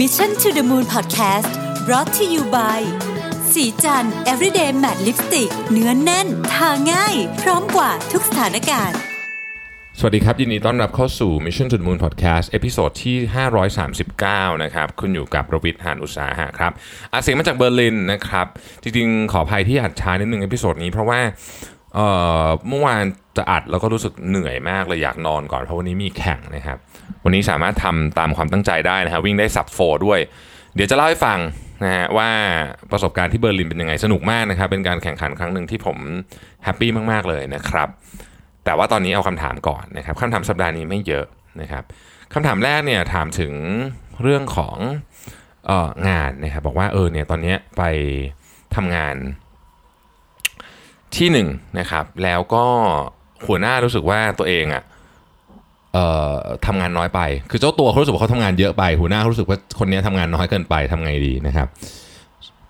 Mission to the Moon Podcast brought to you by ศรีจันทร์ everyday matte lipstick เนื้อแน่น ทาง่าย พร้อมกว่าทุกสถานการณ์ สวัสดีครับ ยินดีต้อนรับเข้าสู่ Mission to the Moon Podcast episode ที่ 539 นะครับคุณอยู่กับประวิทย์หานอุตสาหะครับอาเสียงมาจากเบอร์ลินนะครับ จริงๆ ขออภัยที่อัดช้านิดนึง episode นี้เพราะว่าเอ่อเมื่อวานจะอัดแล้วก็รู้สึกเหนื่อยมากเลยอยากนอนก่อนเพราะวันนี้มีแข่งนะครับ วันนี้สามารถทำตามความตั้งใจได้นะฮะวิ่งได้ sub four ด้วย เดี๋ยวจะเล่าให้ฟังนะฮะว่าประสบการณ์ที่เบอร์ลินเป็นยังไงสนุกมากนะครับ เป็นการแข่งขันครั้งหนึ่งที่ผม happy มากๆเลยนะครับ แต่ว่าตอนนี้เอาคำถามก่อนนะครับคำถามสัปดาห์นี้ไม่เยอะนะครับคำถามแรกเนี่ยถามถึงเรื่องของเอองานนะครับบอกว่าเออเนี่ยตอนนี้ไปทำงานที่หนึ่งนะครับแล้วก็หัวหน้ารู้สึกว่าตัวเองอะเอ่อ ทำงานน้อยไป คือเจ้าตัวเขารู้สึกว่าเขาทำงานเยอะไป หัวหน้าเขารู้สึกว่าคนนี้ทำงานน้อยเกินไปทำไงดีนะครับ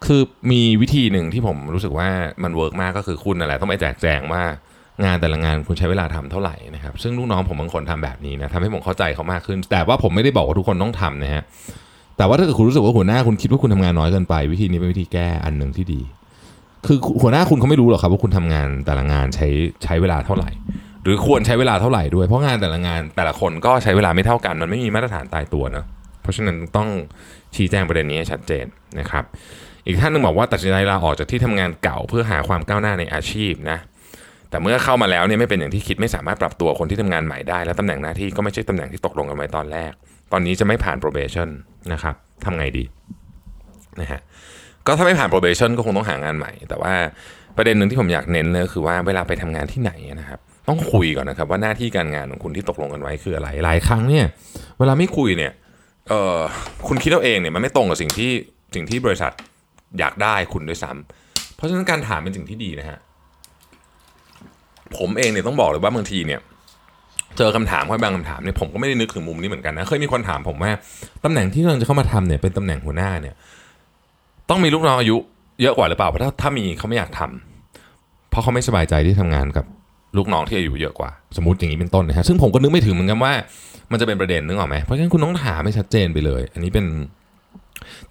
คือมีวิธีหนึ่งที่ผมรู้สึกว่ามันเวิร์กมากก็คือคุณนั่นแหละต้องไปแจกแจงว่างานแต่ละงานคุณใช้เวลาทำเท่าไหร่นะครับซึ่งลูกน้องผมบางคนทำแบบนี้นะทำให้ผมเข้าใจเขามากขึ้น แต่ว่าผมไม่ได้บอกว่าทุกคนต้องทำนะฮะแต่ว่าถ้าเกิดคุณรู้สึกว่าหัวหน้าคุณคิดว่าคุณทำงานน้อยเกินไป วิธีนี้เป็นวิธีแก้อันหนึ่งที่ดี คือหัวหน้าคุณเขาไม่รู้หรอกครับว่าคุณทำงานแต่ละงานใช้ใช้เวลาเท่าไหร่ หรือควรใช้เวลาเท่าไหร่ด้วย เพราะงานแต่ละงานแต่ละคนก็ใช้เวลาไม่เท่ากันมันไม่มีมาตรฐานตายตัวเนอะเพราะฉะนั้นต้องชี้แจงประเด็นนี้ให้ชัดเจนนะครับ อีกท่านหนึ่งบอกว่าตัดสินใจลาออกจากที่ทำงานเก่าเพื่อหาความก้าวหน้าในอาชีพนะแต่เมื่อเข้ามาแล้วเนี่ยไม่เป็นอย่างที่คิดไม่สามารถปรับตัวคนที่ทำงานใหม่ได้ และตำแหน่งหน้าที่ก็ไม่ใช่ตำแหน่งที่ตกลงกันไว้ตอนแรก ตอนนี้จะไม่ผ่าน probation นะครับทำไงดีนะฮะก็ถ้าไม่ผ่าน probation ก็คงต้องหางานใหม่ แต่ว่าประเด็นหนึ่งที่ผมอยากเน้นเลยคือว่าเวลาไปทำงานที่ไหนนะครับ ต้องคุยก่อนนะครับว่าหน้าที่การงานของคุณที่ตกลงกันไว้คืออะไรหลายครั้งเนี่ยเวลาไม่คุยเนี่ยเออคุณคิดเอาเองเนี่ยมันไม่ตรงกับสิ่งที่สิ่งที่บริษัทอยากได้คุณด้วยซ้ำเพราะฉะนั้นการถามเป็นสิ่งที่ดีนะฮะผมเองเนี่ยต้องบอกเลยว่าบางทีเนี่ยเจอคำถามค่อยบางคำถามเนี่ยผมก็ไม่ได้นึกถึงมุมนี้เหมือนกันนะเคยมีคนถามผมว่าตำแหน่งที่เราจะเข้ามาทำเนี่ยเป็นตำแหน่งหัวหน้าเนี่ยต้องมีลูกน้องอายุเยอะกว่าหรือเปล่าเพราะถ้าถ้ามีเขาไม่อยากทำเพราะเขาไม่สบายใจที่ทำงานกับ ลูกน้องที่อายุเยอะกว่า สมมติอย่างนี้เป็นต้นนะฮะซึ่งผมก็นึกไม่ถึงเหมือนกันว่า มันจะเป็นประเด็นนึกออกไหมเพราะฉะนั้นคุณต้องถามให้ชัดเจนไปเลย อันนี้เป็น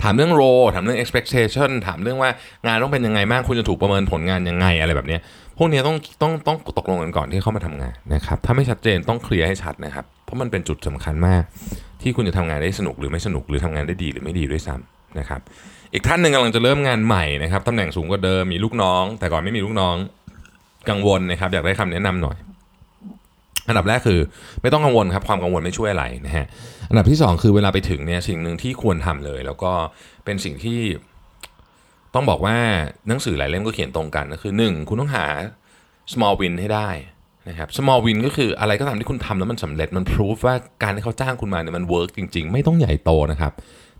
ถามเรื่องโรถามเรื่อง expectation ถามเรื่องว่างานต้องเป็นยังไงบ้างคุณจะถูกประเมินผลงานยังไงอะไรแบบนี้พวกนี้ต้องต้องต้องตกลงกันก่อนที่เข้ามาทำงานนะครับถ้าไม่ชัดเจนต้องเคลียร์ให้ชัดนะครับเพราะมันเป็นจุดสำคัญมาก ที่คุณจะทำงานได้สนุกหรือไม่สนุกหรือทำงานได้ดีหรือไม่ดีด้วยซ้ำนะครับอีกท่านหนึ่งกำลังจะเริ่มงานใหม่นะครับตำแหน่งสูงกว่าเดิมมีลูกน้อง แต่ก่อนไม่มีลูกน้อง กังวลนะครับอยากได้คำแนะนำหน่อย อันดับแรกคือ ไม่ต้องกังวลครับความกังวลไม่ช่วยอะไรนะฮะอันดับที่สองคือเวลาไปถึงเนี่ยสิ่งหนึ่งที่ควรทำเลย แล้วก็เป็นสิ่งที่ต้องบอกว่าหนังสือหลายเล่มก็เขียนตรงกันก็คือหนึ่งคุณต้องหา small win ให้ได้นะครับ small win ก็คืออะไรก็ตามที่คุณทำแล้วมันสำเร็จมัน proof ว่าการที่เขาจ้างคุณมาเนี่ยมัน work จริง ๆ ไม่ต้องใหญ่โตนะครับ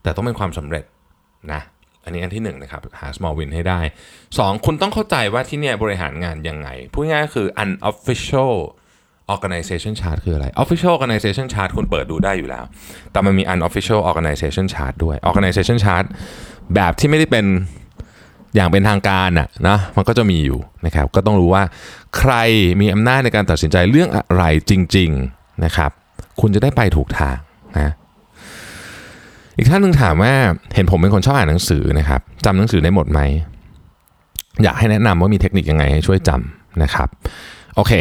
แต่ต้องเป็นความสำเร็จนะ อันนี้อันที่หนึ่งนะครับหา small win ให้ได้สองคุณต้องเข้าใจว่าที่เนี่ยบริหารงานยังไง พูดง่ายก็คือ unofficial organization chart คืออะไร official organization chart คุณเปิดดูได้อยู่แล้ว แต่มันมี unofficial organization chart ด้วย organization chart แบบที่ไม่ได้เป็นอย่างเป็นทางการน่ะนะมันก็จะมีอยู่นะครับก็ต้องรู้ว่าใครมีอำนาจในการตัดสินใจเรื่องอะไรจริง ๆนะครับ คุณจะได้ไปถูกทางนะ อีกท่านหนึ่งถามว่าเห็นผมเป็นคนชอบอ่านหนังสือนะครับจำหนังสือได้หมดไหม อยากให้แนะนำว่ามีเทคนิคยังไงให้ช่วยจำนะครับ โอเค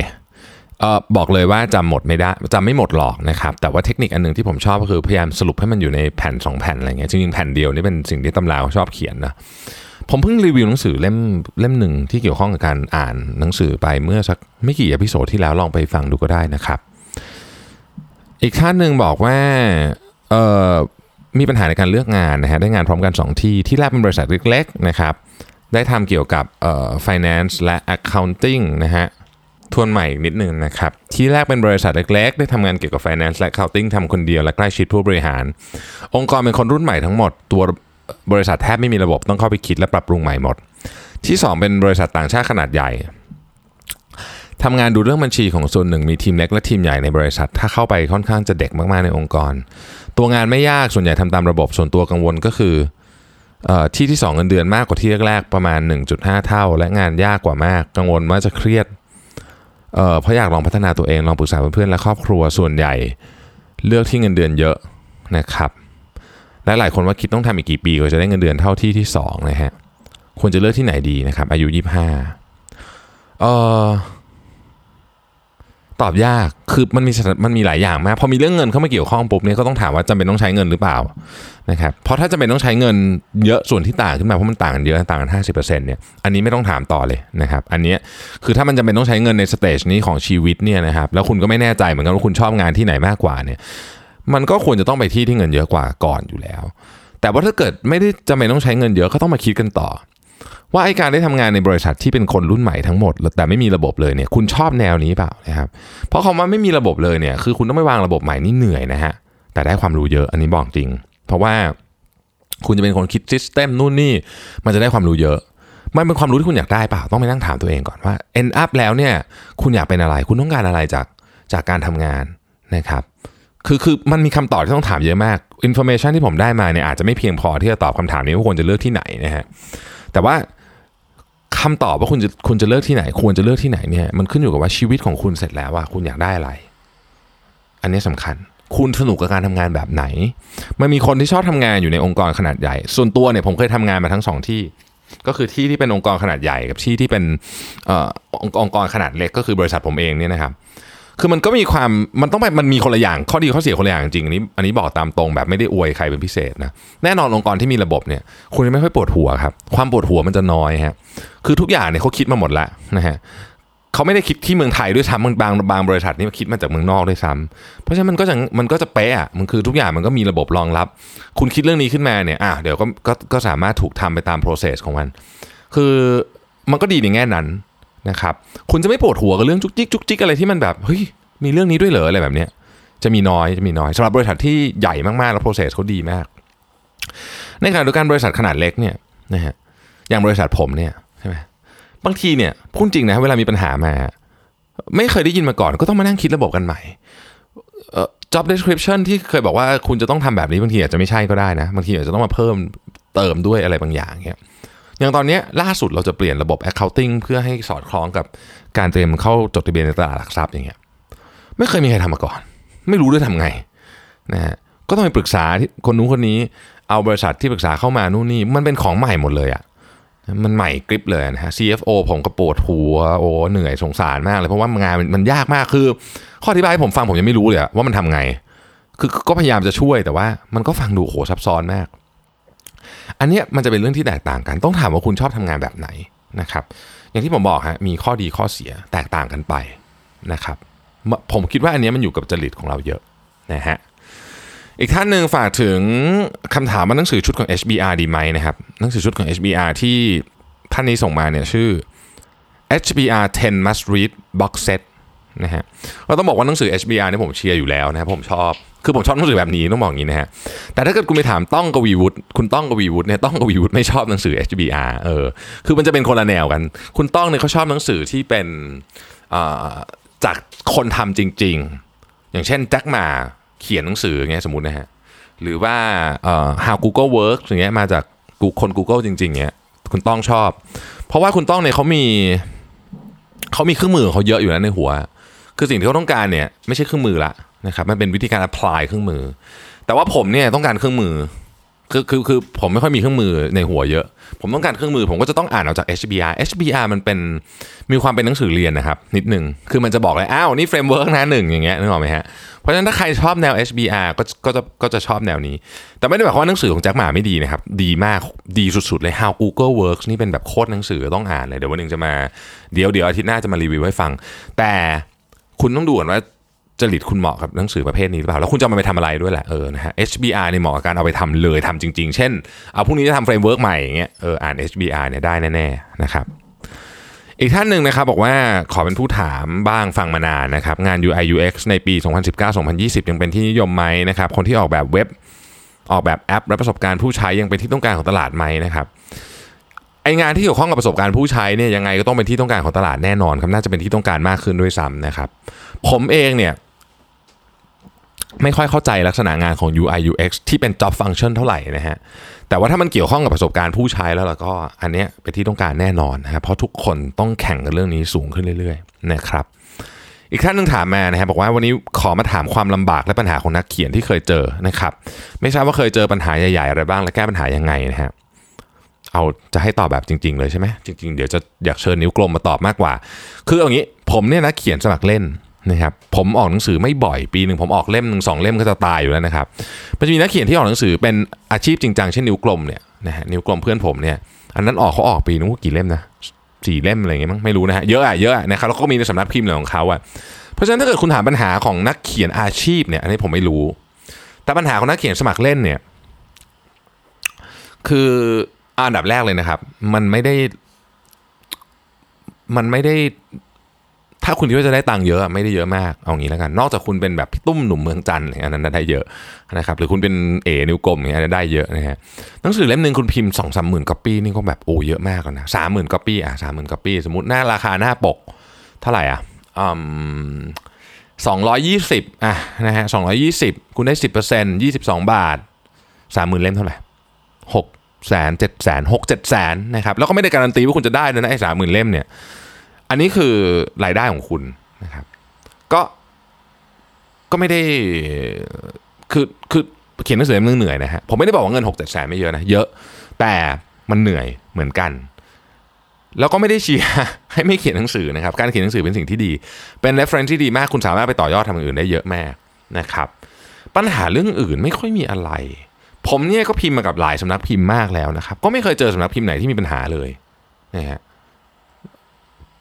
เออบอกเลยว่าจำหมดไม่ได้จำไม่หมดหรอกนะครับ แต่ว่าเทคนิคอันหนึงที่ผมชอบก็คือพยายามสรุปให้มันอยู่ในแผ่น 2 แผ่นอะไรเงี้ยจริงๆแผ่นเดียวนี่เป็นสิ่งที่ตำราเขาชอบเขียนนะผมเพิ่งรีวิวหนังสือเล่มเล่มหนึ่งที่เกี่ยวข้องกับการอ่านหนังสือไปเมื่อสักไม่กี่ episode ที่แล้วลองไปฟังดูก็ได้นะครับ อีกท่านหนึ่งบอกว่าเออ มีปัญหาในการเลือกงานนะฮะได้งานพร้อมกัน 2 ที่ ที่แรกเป็นบริษัทเล็กๆนะครับได้ทำเกี่ยวกับเอ่อ finance และ accounting นะฮะทวนใหม่อีกนิดนึงนะครับที่แรกเป็นบริษัทเล็กๆ ได้ทำงานเกี่ยวกับ finance และ accounting ทำคนเดียวและใกล้ชิดผู้บริหาร องค์กรเป็นคนรุ่นใหม่ทั้งหมด ตัวบริษัทแทบไม่มีระบบต้องเข้าไปคิดและปรับปรุงใหม่หมด ที่ 2 เป็นบริษัทต่างชาติขนาดใหญ่ทำงานดูเรื่องบัญชีของส่วนหนึ่งมีทีมเล็กและทีมใหญ่ในบริษัท ถ้าเข้าไปค่อนข้างจะเด็กมากๆในองค์กร ตัวงานไม่ยากส่วนใหญ่ทำตามระบบส่วนตัวกังวลก็คืออ่ที่ที่ 2 เงินเดือนมากกว่าที่แรกๆประมาณ 1.5 เท่า และงานยากกว่ามากกังวลว่าจะเครียดเเพราะอยากลองพัฒนาตัวเองลองปรึกษาเพื่อนๆและครอบครัวส่วนใหญ่ เลือกที่เงินเดือนเยอะนะครับและหลายคนว่าคิดต้องทำอีกกี่ปีก็จะได้เงินเดือนเท่าที่ที่สองนะฮะควรจะเลือกที่ไหนดีนะครับอายุยี่ห้าเออ ตอบยากคือมันมีมันมีหลายอย่างมากพอมีเรื่องเงินเข้ามาเกี่ยวข้องปุ๊บเนี่ยก็ต้องถามว่าจำเป็นต้องใช้เงินหรือเปล่านะครับเพราะถ้าจำเป็นต้องใช้เงินเยอะส่วนที่ต่างขึ้นมาเพราะมันต่างกันเยอะต่างกันห้าสิบเปอร์เซ็นต์เนี่ยอันนี้ไม่ต้องถามต่อเลยนะครับอันนี้คือถ้ามันจำเป็นต้องใช้เงินในสเตจนี้ของชีวิตเนี่ยนะครับแล้วคุณก็ไม่แน่ใจเหมือนกันว่าคุณชอบงานที่ไหนมากกว่าเนี่ยมันก็ควรจะต้องไปที่ที่เงินเยอะกว่าก่อนอยู่แล้ว แต่ว่าถ้าเกิดไม่ได้จำเป็นต้องใช้เงินเยอะก็ต้องมาคิดกันต่อ ว่าไอการได้ทำงานในบริษัทที่เป็นคนรุ่นใหม่ทั้งหมด แต่ไม่มีระบบเลยเนี่ยคุณชอบแนวนี้เปล่านะครับเพราะคำว่าไม่มีระบบเลยเนี่ยคือคุณต้องไม่วางระบบใหม่นี่เหนื่อยนะฮะแต่ได้ความรู้เยอะอันนี้บอกจริง เพราะว่าคุณจะเป็นคนคิดซิสเต็มนู่นนี่มันจะได้ความรู้เยอะมันเป็นความรู้ที่คุณอยากได้เปล่าต้องไปนั่งถามตัวเองก่อนว่า end up แล้วเนี่ยคุณอยากเป็นอะไร คุณต้องการอะไรจากจากการทำงานนะครับคือคือมันมีคำตอบที่ต้องถามเยอะมาก information ที่ผมได้มาเนี่ยอาจจะไม่เพียงพอที่จะตอบคำถามนี้ว่าควรจะเลือกที่ไหนนะฮะแต่ว่า คำตอบว่าคุณจะคุณจะเลือกที่ไหน ควรจะเลือกที่ไหนเนี่ยมันขึ้นอยู่กับว่าชีวิตของคุณเสร็จแล้วว่าคุณอยากได้อะไร อันนี้สำคัญ คุณสนุกกับการทำงานแบบไหน มันมีคนที่ชอบทำงานอยู่ในองค์กรขนาดใหญ่ ส่วนตัวเนี่ยผมเคยทำงานมาทั้งสองที่ ก็คือที่ที่เป็นองค์กรขนาดใหญ่กับที่ที่เป็นองค์กรขนาดเล็กก็คือบริษัทผมเองเนี่ยนะครับ คือมันก็มีความมันต้องไปมันมีคนละอย่างข้อดีข้อเสียคนละอย่างจริงอันนี้อันนี้บอกตามตรงแบบไม่ได้อวยใครเป็นพิเศษนะแน่นอนองค์กรที่มีระบบเนี่ยคุณจะไม่ค่อยปวดหัวครับความปวดหัวมันจะน้อยฮะคือทุกอย่างเนี่ยเขาคิดมาหมดแล้วนะฮะเขาไม่ได้คิดที่เมืองไทยด้วยซ้ำบางบางบางบริษัทนี่คิดมาจากเมืองนอกด้วยซ้ำเพราะฉะนั้นมันก็จะมันก็จะเป๊ะมันคือทุกอย่างมันก็มีระบบรองรับ คุณคิดเรื่องนี้ขึ้นมาเนี่ยอะเดี๋ยวก็ก็ก็สามารถถูกทำไปตาม process ของมัน คือมันก็ดีในแง่นั้น นะครับคุณจะไม่ปวดหัวกับเรื่องจุกจิกจุกจิกอะไรที่มันแบบเฮ้ยมีเรื่องนี้ด้วยเหรออะไรแบบเนี้ยจะมีน้อยจะมีน้อยสำหรับบริษัทที่ใหญ่มากๆแล้ว process เขาดีมาก ในขณะเดียวกันบริษัทขนาดเล็กเนี่ยนะฮะอย่างบริษัทผมเนี่ยใช่ไหมบางทีเนี่ยพูดจริงนะเวลามีปัญหามา ไม่เคยได้ยินมาก่อนก็ต้องมานั่งคิดระบบกันใหม่ job description ที่เคยบอกว่าคุณจะต้องทำแบบนี้บางทีอาจจะไม่ใช่ก็ได้นะ บางทีอาจจะต้องมาเพิ่มเติมด้วยอะไรบางอย่างเนี่ย อย่างตอนนี้ล่าสุดเราจะเปลี่ยนระบบ accounting เพื่อให้สอดคล้องกับการเตรียมเข้าจดทะเบียนในตลาดหลักทรัพย์อย่างเงี้ยไม่เคยมีใครทำมาก่อน ไม่รู้ด้วยทำไงนะฮะก็ต้องไปปรึกษาคนนู้นคนนี้ เอาบริษัทที่ปรึกษาเข้ามานู่นนี่มันเป็นของใหม่หมดเลยอะ่ะมันใหม่กริปเลยนะฮะ CFO ผมก็ปวดหัวโอ้เหนื่อยสงสารมากเลยเพราะว่างานมันยากมากคือ ข้ออธิบายผมฟังผมยังไม่รู้เลยว่ามันทำไง คือก็พยายามจะช่วยแต่ว่ามันก็ฟังดูโหซับซ้อนมาก อันนี้มันจะเป็นเรื่องที่แตกต่างกัน ต้องถามว่าคุณชอบทำงานแบบไหนนะครับ อย่างที่ผมบอกฮะมีข้อดีข้อเสียแตกต่างกันไปนะครับ ผมคิดว่าอันนี้มันอยู่กับจริตของเราเยอะนะฮะอีกท่านหนึ่งฝากถึงคำถามว่าหนังสือชุดของ HBR ดีไหมนะครับหนังสือชุดของ HBR ที่ท่านนี้ส่งมาเนี่ยชื่อ HBR 10 must read box set นะฮะเราต้องบอกว่าหนังสือ HBR เนี่ยผมเชียร์อยู่แล้วนะครับผมชอบ คือผมชอบหนังสือแบบนี้ต้องบอกอย่างนี้นะฮะ แต่ถ้าเกิดคุณไปถามต้องกวีวุฒิคุณต้องกวีวุฒิเนี่ยต้องกวีวุฒิไม่ชอบหนังสือ HBR เออ คือมันจะเป็นคนละแนวกัน คุณต้องเนี่ยเขาชอบหนังสือที่เป็นจากคนทำจริง ๆ อย่างเช่นแจ็คมาเขียนหนังสืออย่างเงี้ยสมมตินะฮะ หรือว่า how Google works อย่างเงี้ยมาจากคน Google จริง ๆเงี้ย คุณต้องชอบ เพราะว่าคุณต้องเนี่ยเขามีเขามีเครื่องมือเขาเยอะอยู่แล้วในหัว คือสิ่งที่เขาต้องการเนี่ยไม่ใช่เครื่องมือละ นะครับมันเป็นวิธีการ apply เครื่องมือ แต่ว่าผมเนี่ยต้องการเครื่องมือคือคือคือผมไม่ค่อยมีเครื่องมือในหัวเยอะ ผมต้องการเครื่องมือผมก็จะต้องอ่านออกจาก HBR HBR มันเป็นมีความเป็นหนังสือเรียนนะครับ นิดนึงคือมันจะบอกเลยอ้าวนี่ framework นะหนึ่งอย่างเงี้ยนึกออกไหมฮะเพราะฉะนั้นถ้าใครชอบแนว HBR ก็ก็จะก็จะชอบแนวนี้ แต่ไม่ได้หมายความว่าหนังสือของ Jack Ma ไม่ดีนะครับ ดีมากดีสุดๆเลย How Google Works นี่เป็นแบบโคตรหนังสือต้องอ่านเลยเดี๋ยววันหนึ่งจะมาเดี๋ยวเดี๋ยวอาทิตย์หน้าจะมารีวิวให้ฟัง แต่คุณต้องดูก่อนว่า จริตคุณเหมาะกับหนังสือประเภทนี้หรือเปล่า แล้วคุณจะมาไปทำอะไรด้วยแหละเออนะฮะ HBR เนี่ยเหมาะกับการเอาไปทำเลยทำจริง ๆ เช่น เอาพรุ่งนี้จะทำ framework ใหม่อย่างเงี้ยเอออ่าน HBR เนี่ยได้แน่ๆนะครับอีกท่านหนึ่งนะครับบอกว่าขอเป็นผู้ถามบ้างฟังมานานนะครับ งาน UI UX ในปี 2019-2020 ยังเป็นที่นิยมไหมนะครับ คนที่ออกแบบเว็บออกแบบแอป และประสบการณ์ผู้ใช้ยังเป็นที่ต้องการของตลาดไหมนะครับ ไองานที่เกี่ยวข้องกับประสบการณ์ผู้ใช้เนี่ยยังไงก็ต้องเป็นที่ต้องการของตลาดแน่นอนครับน่าจะเป็นที่ต้องการมากขึ้นด้วยซ้ำนะครับ ผมเองเนี่ยไม่ค่อยเข้าใจลักษณะงานของ UI UX ที่เป็น job function เท่าไหร่นะฮะ แต่ว่าถ้ามันเกี่ยวข้องกับประสบการณ์ผู้ใช้แล้วล่ะก็อันนี้เป็นที่ต้องการแน่นอนนะครับเพราะทุกคนต้องแข่งกันเรื่องนี้สูงขึ้นเรื่อยๆนะครับ อีกท่านหนึ่งถามมานะครับบอกว่าวันนี้ขอมาถามความลำบากและปัญหาของนักเขียนที่เคยเจอนะครับ ไม่ทราบว่าเคยเจอปัญหาใหญ่ๆอะไรบ้างและแก้ปัญหายังไงนะฮะ เอาจะให้ตอบแบบจริง ๆ เลยใช่ไหมจริง ๆ เดี๋ยวจะอยากเชิญนิ้วกลมมาตอบมากกว่า คือเอางนี้ผมเนี่ยนะเขียนสมัครเล่นนะครับผมออกหนังสือไม่บ่อยปีหนึ่งผมออกเล่มหนึ่งสองเล่มก็จะตายอยู่แล้วนะครับมันจะมีนักเขียนที่ออกหนังสือเป็นอาชีพจริงจังเช่นนิ้วกลมเนี่ยนะฮะนิ้วกลมเพื่อนผมเนี่ยอันนั้นออกเขาออกปีนึงว่ากี่เล่มนะสี่เล่มอะไรเงี้ยมั้งไม่รู้นะฮะเยอะอะเยอะอะนะครับแล้วก็มีในสำนักพิมพ์ของเขาอะเพราะฉะนั้นถ้าเกิดคุณถามปัญหาของนักเขียนอาชีพเนี่ยอันนี้ผมไม่รู้ แต่ปัญหาของนักเขียนสมัครเล่นเนี่ยคือ อันดับแรกเลยนะครับ มันไม่ได้ มันไม่ได้ ถ้าคุณคิดว่าจะได้ตังค์เยอะไม่ได้เยอะมากเอางี้แล้วกัน นอกจากคุณเป็นแบบพี่ตุ้มหนุ่มเมืองจันทร์อะไรอันนั้นได้เยอะนะครับ หรือคุณเป็นเอนิ้วกลมอย่างเงี้ยได้เยอะนะฮะหนังสือเล่มหนึ่งคุณพิมพ์สองสามหมื่นก๊อปปี้นี่ก็แบบโอ้เยอะมากแล้วนะสามหมื่นก๊อปปี้อะสามหมื่นก๊อปปี้สมมติหน้าราคาหน้าปก เท่าไหร่อะอืมสองร้อยยี่สิบอะนะฮะสองร้อยยี่สิบคุณได้สิบเปอร์เซ็นต์ยี่สิบสองบาทสามหมื่นเล่มเท่าไหร่หก แสนเจ็ดแสนหกเจ็ดแสนนะครับแล้วก็ไม่ได้การันตีว่าคุณจะได้นะไอ้สามหมื่นเล่มเนี่ย อันนี้คือรายได้ของคุณนะครับ ก็ก็ไม่ได้คือคือเขียนหนังสือเล่มนึงเหนื่อยนะฮะผมไม่ได้บอกว่าเงินหกเจ็ดแสนไม่เยอะนะเยอะ แต่มันเหนื่อยเหมือนกัน แล้วก็ไม่ได้เชียร์ให้ไม่เขียนหนังสือนะครับ การเขียนหนังสือเป็นสิ่งที่ดี เป็น reference ที่ดีมากคุณสามารถไปต่อยอดทำอย่างอื่นได้เยอะมากนะครับ ปัญหาเรื่องอื่นไม่ค่อยมีอะไร ผมเนี่ยก็พิมพ์มากับหลายสำนักพิมพ์มากแล้วนะครับ ก็ไม่เคยเจอสำนักพิมพ์ไหนที่มีปัญหาเลยนะฮะ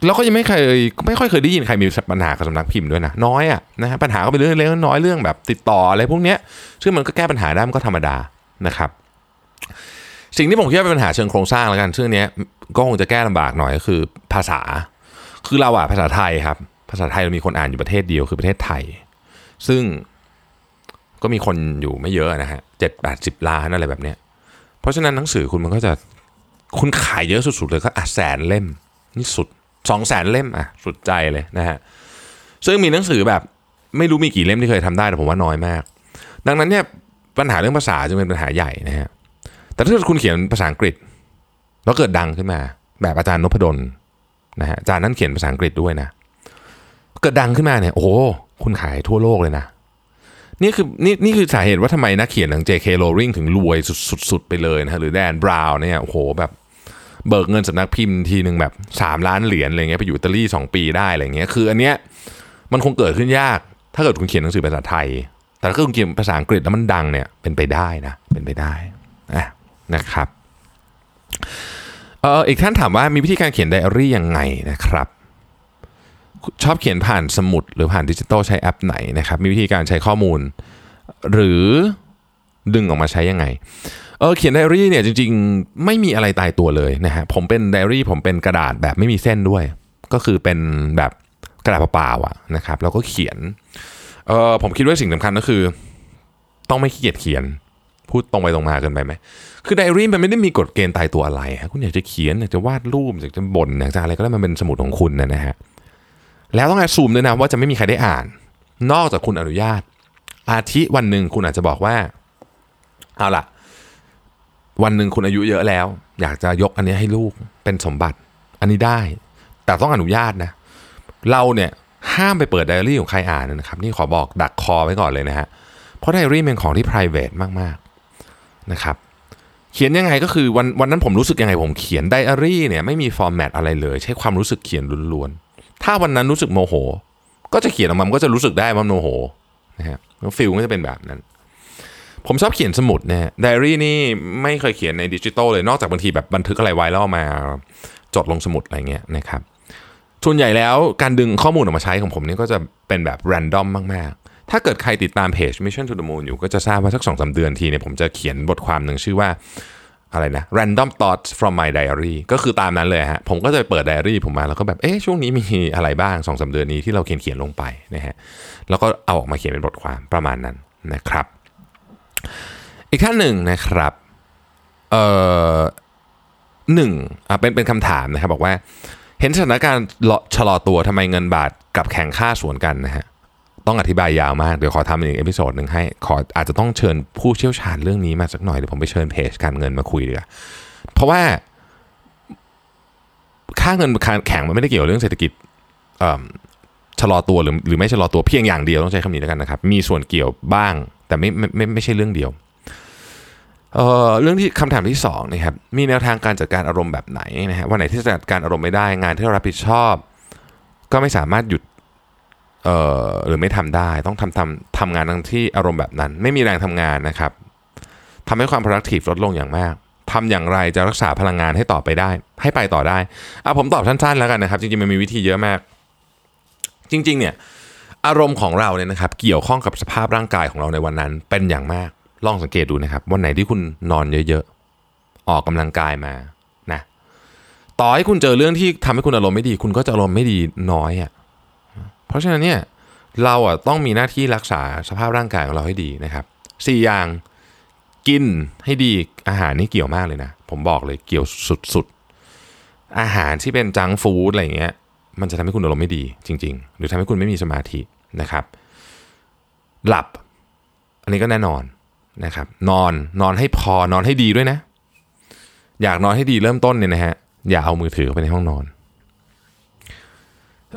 แล้วก็ยังไม่เคยไม่ค่อยเคยได้ยินใครมีปัญหากับสำนักพิมพ์ด้วยนะน้อยอะนะฮะปัญหาก็เป็นเรื่องเล็กน้อยเรื่องแบบติดต่ออะไรพวกเนี้ยซึ่งมันก็แก้ปัญหาได้มันก็ธรรมดานะครับ สิ่งที่ผมคิดว่าเป็นปัญหาเชิงโครงสร้างแล้วกันซึ่งเนี้ยก็คงจะแก้ลำบากหน่อยก็คือภาษา คือเราอะภาษาไทยครับ ภาษาไทยเรามีคนอ่านอยู่ประเทศเดียวคือประเทศไทย ซึ่ง ก็มีคนอยู่ไม่เยอะนะฮะเจ็ดแปดสิบล้านอะไรแบบเนี้ยเพราะฉะนั้นหนังสือคุณมันก็จะคุณขายเยอะสุด ๆ เลยก็อะแสนเล่มนี่สุดสองแสนเล่มอะสุดใจเลยนะฮะซึ่งมีหนังสือแบบไม่รู้มีกี่เล่มที่เคยทำได้แต่ผมว่าน้อยมาก ดังนั้นเนี่ยปัญหาเรื่องภาษาจึงเป็นปัญหาใหญ่นะฮะแต่ถ้าคุณเขียนภาษาอังกฤษ แล้วเกิดดังขึ้นมา แบบอาจารย์นพดลนะฮะอาจารย์นั้นเขียนภาษาอังกฤษด้วยนะเกิดดังขึ้นมาเนี่ยโอ้โหคุณขายทั่วโลกเลยนะ นี่คือนี่นี่คือสาเหตุว่าทำไมนักเขียนอย่าง J.K. Rowling ถึงรวยสุดๆไปเลยนะฮะหรือแดนบราวน์เนี่ยโอ้โหแบบเบิกเงินสำนักพิมพ์ทีหนึ่งแบบ 3 ล้านเหรียญอะไรเงี้ยไปอยู่อิตาลี2 ปีได้อะไรเงี้ยคืออันเนี้ยมันคงเกิดขึ้นยาก ถ้าเกิดคุณเขียนหนังสือภาษาไทย แต่ถ้าคุณเขียนภาษาอังกฤษแล้วมันดังเนี่ยเป็นไปได้นะเป็นไปได้อะนะครับเอ่ออีกท่านถามว่ามีวิธีการเขียนไดอารี่ยังไงนะครับ ชอบเขียนผ่านสมุด หรือผ่านดิจิตอลใช้แอปไหนนะครับ มีวิธีการใช้ข้อมูล หรือดึงออกมาใช้ยังไงเออเขียนไดอารี่เนี่ยจริงๆ ไม่มีอะไรตายตัวเลยนะฮะผมเป็นไดอารี่ผมเป็นกระดาษแบบไม่มีเส้นด้วย ก็คือเป็นแบบกระดาษเปล่าๆอะนะครับแล้วก็เขียนเออผมคิดว่าสิ่งสำคัญก็คือ ต้องไม่ขี้เกียจเขียน พูดตรงไปตรงมาเกินไปไหมคือไดอารี่มันไม่ได้มีกฎเกณฑ์ตายตัวอะไรฮะคุณอยากจะเขียนอยากจะวาดรูปอยากจะบ่นอยากจะอะไรก็ได้มันเป็นสมุดของคุณนะฮะ แล้วต้องแอดซูมด้วยนะว่าจะไม่มีใครได้อ่าน นอกจากคุณอนุญาต อาทิวันหนึ่งคุณอาจจะบอกว่า เอาล่ะ วันหนึ่งคุณอายุเยอะแล้ว อยากจะยกอันนี้ให้ลูกเป็นสมบัติ อันนี้ได้ แต่ต้องอนุญาตนะ เราเนี่ยห้ามไปเปิดไดอารี่ของใครอ่านนะครับ นี่ขอบอกดักคอไว้ก่อนเลยนะฮะเพราะไดอารี่เป็นของที่ private มากๆนะครับเขียนยังไงก็คือวันวันนั้นผมรู้สึกยังไงผมเขียนไดอารี่เนี่ยไม่มีฟอร์แมตอะไรเลย ใช้ความรู้สึกเขียนล้วนๆ ถ้าวันนั้นรู้สึกโมโห ก็จะเขียนออกมามันก็จะรู้สึกได้ว่าโมโหนะฮะ feel ก็จะเป็นแบบนั้น ผมชอบเขียนสมุดนะฮะไดอารี่นี่ไม่เคยเขียนในดิจิตอลเลยนอกจากบางทีแบบบันทึกอะไรไว้แล้วเอามาจดลงสมุดอะไรเงี้ยนะครับส่วนใหญ่แล้วการดึงข้อมูลออกมาใช้ของผมนี่ก็จะเป็นแบบ random มาก ๆ ถ้าเกิดใครติดตามเพจ Mission to the Moon อยู่ก็จะทราบว่าสักสองสามเดือนทีเนี่ยผมจะเขียนบทความหนึ่งชื่อว่า อะไรนะ random thoughts from my diary ก็คือตามนั้นเลยฮะ ผมก็จะเปิดไดอารี่ผมมาแล้วก็แบบ เอ๊ะ ช่วงนี้มีอะไรบ้างสองสามเดือนนี้ที่เราเขียนเขียนลงไปนะฮะ แล้วก็เอาออกมาเขียนเป็นบทความประมาณนั้นนะครับ อีกท่านหนึ่งนะครับ เอ่อหนึ่งอะเป็นเป็นคำถามนะครับบอกว่า เห็นสถานการณ์ชะลอตัวทำไมเงินบาทกลับแข็งค่าสวนกันนะฮะ ต้องอธิบายยาวมาก เดี๋ยวขอทำอีก episode หนึ่งให้ขออาจจะต้องเชิญผู้เชี่ยวชาญเรื่องนี้มาสักหน่อยเดี๋ยวผมไปเชิญเพจการเงินมาคุยดีกว่าเพราะว่าค่าเงินแข่งมันไม่ได้เกี่ยวเรื่องเศรษฐกิจชะลอตัวหรือหรือไม่ชะลอตัวเพียงอย่างเดียวต้องใช้คำนี้แล้วกันนะครับ มีส่วนเกี่ยวบ้าง แต่ไม่ไม่ไม่ไม่ใช่เรื่องเดียวเเรื่องที่คำถามที่สองนะครับมีแนวทางการจัดการอารมณ์แบบไหนนะฮะวันไหนที่จัดการอารมณ์ไม่ได้งานที่เรารับผิดชอบ ก็ไม่สามารถหยุด เอ่อหรือไม่ทำได้ต้องทำทำทำงานทั้งที่อารมณ์แบบนั้น ไม่มีแรงทำงานนะครับทำให้ความ productive ลดลงอย่างมากทำอย่างไรจะรักษาพลังงานให้ต่อไปได้ ให้ไปต่อได้อะผมตอบสั้นๆแล้วกันนะครับ จริงๆมันมีวิธีเยอะมาก จริง ๆ เนี่ยอารมณ์ของเราเนี่ยนะครับ เกี่ยวข้องกับสภาพร่างกายของเราในวันนั้นเป็นอย่างมาก ลองสังเกตดูนะครับ วันไหนที่คุณนอนเยอะๆ ออกกำลังกายมานะต่อให้คุณเจอเรื่องที่ทำให้คุณอารมณ์ไม่ดี คุณก็จะอารมณ์ไม่ดีน้อยอะ่ะ เพราะฉะนั้นเนี่ยเราอะต้องมีหน้าที่รักษาสภาพร่างกายของเราให้ดีนะครับสี่อย่างกินให้ดีอาหารนี่เกี่ยวมากเลยนะ ผมบอกเลยเกี่ยวสุดๆ อาหารที่เป็นจังฟู้ดอะไรเงี้ย มันจะทำให้คุณอารมณ์ไม่ดีจริง ๆ หรือทำให้คุณไม่มีสมาธินะครับ หลับ อันนี้ก็แน่นอนนะครับ นอนนอนให้พอนอนให้ดีด้วยนะ อยากนอนให้ดีเริ่มต้นเนี่ยนะฮะอย่าเอามือถือเข้าไปในห้องนอน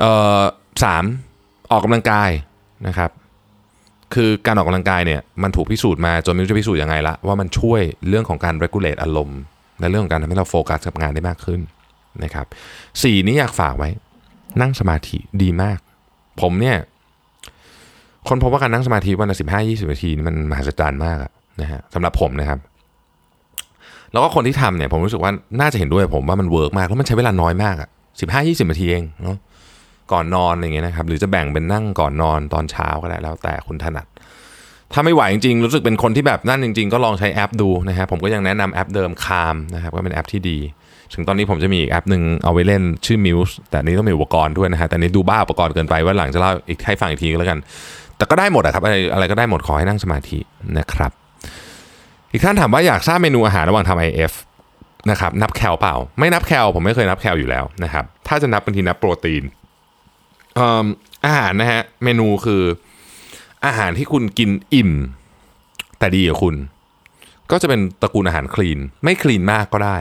เอ่อ สามออกกำลังกายนะครับ คือการออกกำลังกายเนี่ยมันถูกพิสูจน์มาจนไม่รู้จะพิสูจน์ยังไงละว่ามันช่วยเรื่องของการ regulate อารมณ์ในเรื่องของการทำให้เราโฟกัสกับงานได้มากขึ้นนะครับสี่นี้อยากฝากไว้ นั่งสมาธิดีมาก ผมเนี่ยคนพบว่าการนั่งสมาธิวันละสิบห้ายี่สิบนาทีนี่มันมหัศจรรย์มากนะฮะสำหรับผมนะครับ แล้วก็คนที่ทำเนี่ยผมรู้สึกว่าน่าจะเห็นด้วยผมว่ามัน work มากแล้วมันใช้เวลาน้อยมากอะสิบห้ายี่สิบนาทีเองเนาะ ก่อนนอนอะไรเงี้ยนะครับหรือจะแบ่งเป็นนั่งก่อนนอนตอนเช้าก็ได้แล้วแต่คุณถนัด ถ้าไม่ไหวจริงๆ รู้สึกเป็นคนที่แบบนั่นจริง ๆ ก็ลองใช้แอปดูนะครับผมก็ยังแนะนำแอปเดิม Calm นะครับก็เป็นแอปที่ดี ถึงตอนนี้ผมจะมีอีกแอปหนึ่งเอาไว้เล่นชื่อ Muse แต่นี้ต้องมีอุปกรณ์ด้วยนะฮะแต่นี้ดูบ้าอุปกรณ์เกินไปวันหลังจะเล่าอีกให้ฟังอีกทีก็แล้วกัน แต่ก็ได้หมดอะครับอะไรอะไรก็ได้หมดขอให้นั่งสมาธินะครับอีกท่านถามว่าอยากทราบเมนูอาหารระหว่างทำ IF นะครับนับแคลเปล่า ไม่นับแคลผมไม่เคยนับแคลอยู่แล้วนะครับถ้าจะนับบางทีนับโปรตีน อาหารนะฮะ เมนูคือ อาหารที่คุณกินอิ่ม แต่ดีกับคุณ ก็จะเป็นตระกูลอาหารคลีน ไม่คลีนมากก็ได้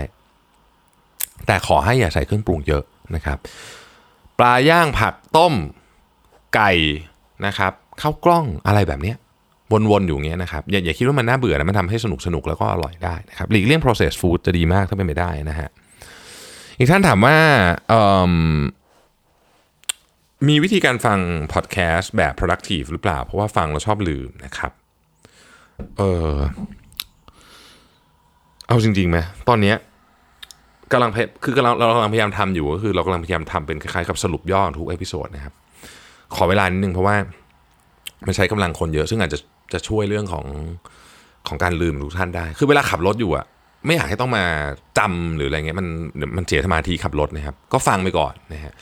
แต่ขอให้อย่าใส่เครื่องปรุงเยอะนะครับ ปลาย่างผักต้ม ไก่นะครับข้าวกล้องอะไรแบบเนี้ยวนๆอยู่เงี้ยนะครับอย่าอย่าคิดว่ามันน่าเบื่อนะมันทำให้สนุกสนุกแล้วก็อร่อยได้นะครับหลีกเลี่ยง processed food จะดีมากถ้าเป็นไปได้นะฮะอีกท่านถามว่าเอิ่ มีวิธีการฟังพอดแคสต์แบบ productive หรือเปล่า เพราะว่าฟังแล้วชอบลืมนะครับ เออเอาจริงๆไหมตอนเนี้ยกำลังพยคือกำลังเรากำลังพยายามทำอยู่ก็คือเรากำลังพยายามทำเป็นคล้ายๆกับสรุปย่อของทุก episode นะครับ ขอเวลานิดนึงเพราะว่ามันใช้กำลังคนเยอะ ซึ่งอาจจะจะช่วยเรื่องของของการลืมทุกท่านได้ คือเวลาขับรถอยู่อะไม่อยากให้ต้องมาจำหรืออะไรเงี้ยมันมันเสียสมาธิขับรถนะครับ ก็ฟังไปก่อนนะฮะ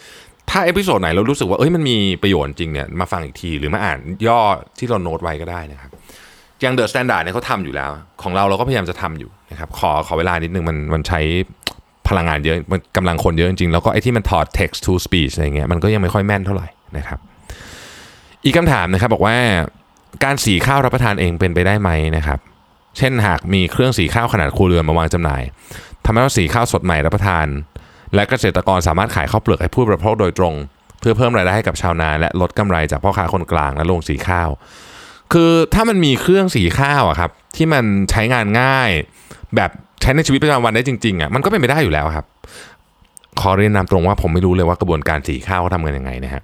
ถ้า episode ไหนเรารู้สึกว่าเอ้ยมันมีประโยชน์จริงเนี่ยมาฟังอีกที หรือมาอ่านย่อที่เราโน้ตไว้ก็ได้นะครับอย่าง The Standard เนี่ยเขาทำอยู่แล้ว ของเราเราก็พยายามจะทำอยู่นะครับขอขอเวลานิดนึงมันมันใช้พลังงานเยอะมันกำลังคนเยอะจริงๆ แล้วก็ไอ้ที่มันถอด text to speech อะไรเงี้ยมันก็ยังไม่ค่อยแม่นเท่าไหร่นะครับ อีกคำถามนะครับบอกว่าการสีข้าวรับประทานเองเป็นไปได้ไหมนะครับ เช่นหากมีเครื่องสีข้าวขนาดครัวเรือนมาวางจำหน่ายทำให้เราสีข้าวสดใหม่รับประทาน และเกษตรกรสามารถขายข้าวเปลือกให้ผู้บริโภคโดยตรง เพื่อเพิ่มรายได้ให้กับชาวนา และลดกำไรจากพ่อค้าคนกลางและโรงสีข้าว คือถ้ามันมีเครื่องสีข้าวอะครับที่มันใช้งานง่าย แบบใช้ในชีวิตประจำวันได้จริงๆอะมันก็เป็นไปได้อยู่แล้วครับขอเรียนนำตรงว่าผมไม่รู้เลยว่ากระบวนการสีข้าวเขาทำกันยังไงนะฮะ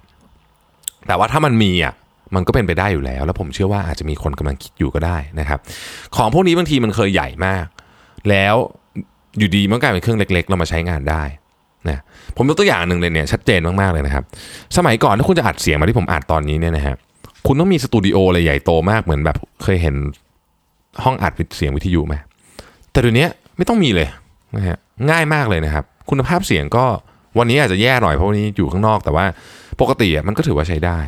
แต่ว่าถ้ามันมีอะมันก็เป็นไปได้อยู่แล้ว แล้วผมเชื่อว่าอาจจะมีคนกำลังคิดอยู่ก็ได้นะครับ ของพวกนี้บางทีมันเคยใหญ่มาก แล้วอยู่ดีมันกลายเป็นเครื่องเล็ก ๆ เรามาใช้งานได้ นะผมยกตัวอย่างหนึ่งเลยเนี่ยชัดเจนมากๆเลยนะครับ สมัยก่อนถ้าคุณจะอัดเสียงมาที่ผมอัดตอนนี้เนี่ยนะฮะคุณต้องมีสตูดิโออะไรใหญ่โตมากเหมือนแบบเคยเห็นห้องอัดเสียงวิทยุไหมแต่เดี๋ยวนี้ไม่ต้องมีเลยนะฮะง่ายมากเลยนะครับ คุณภาพเสียงก็วันนี้อาจจะแย่หน่อยเพราะวันนี้อยู่ข้างนอกแต่ว่าปกติมันก็ถือว่าใช้ได้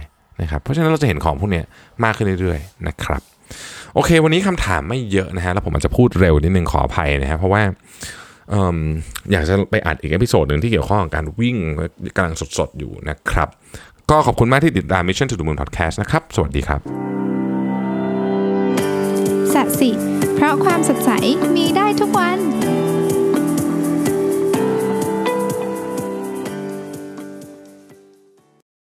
นะครับเพราะฉะนั้นเราจะเห็นของพวกนี้มากขึ้นเรื่อยๆนะครับโอเค วันนี้คำถามไม่เยอะนะฮะแล้วผมอาจจะพูดเร็วนิดนึงขออภัยนะฮะเพราะว่า อยากจะไปอัดอีก episode หนึ่งที่เกี่ยวข้องกับการวิ่งกำลังสดๆอยู่นะครับ ก็ขอบคุณมากที่ติดตาม Mission to the Moon Podcast นะครับ สวัสดีครับสัสิ เพราะความสดใสมีได้ทุกวัน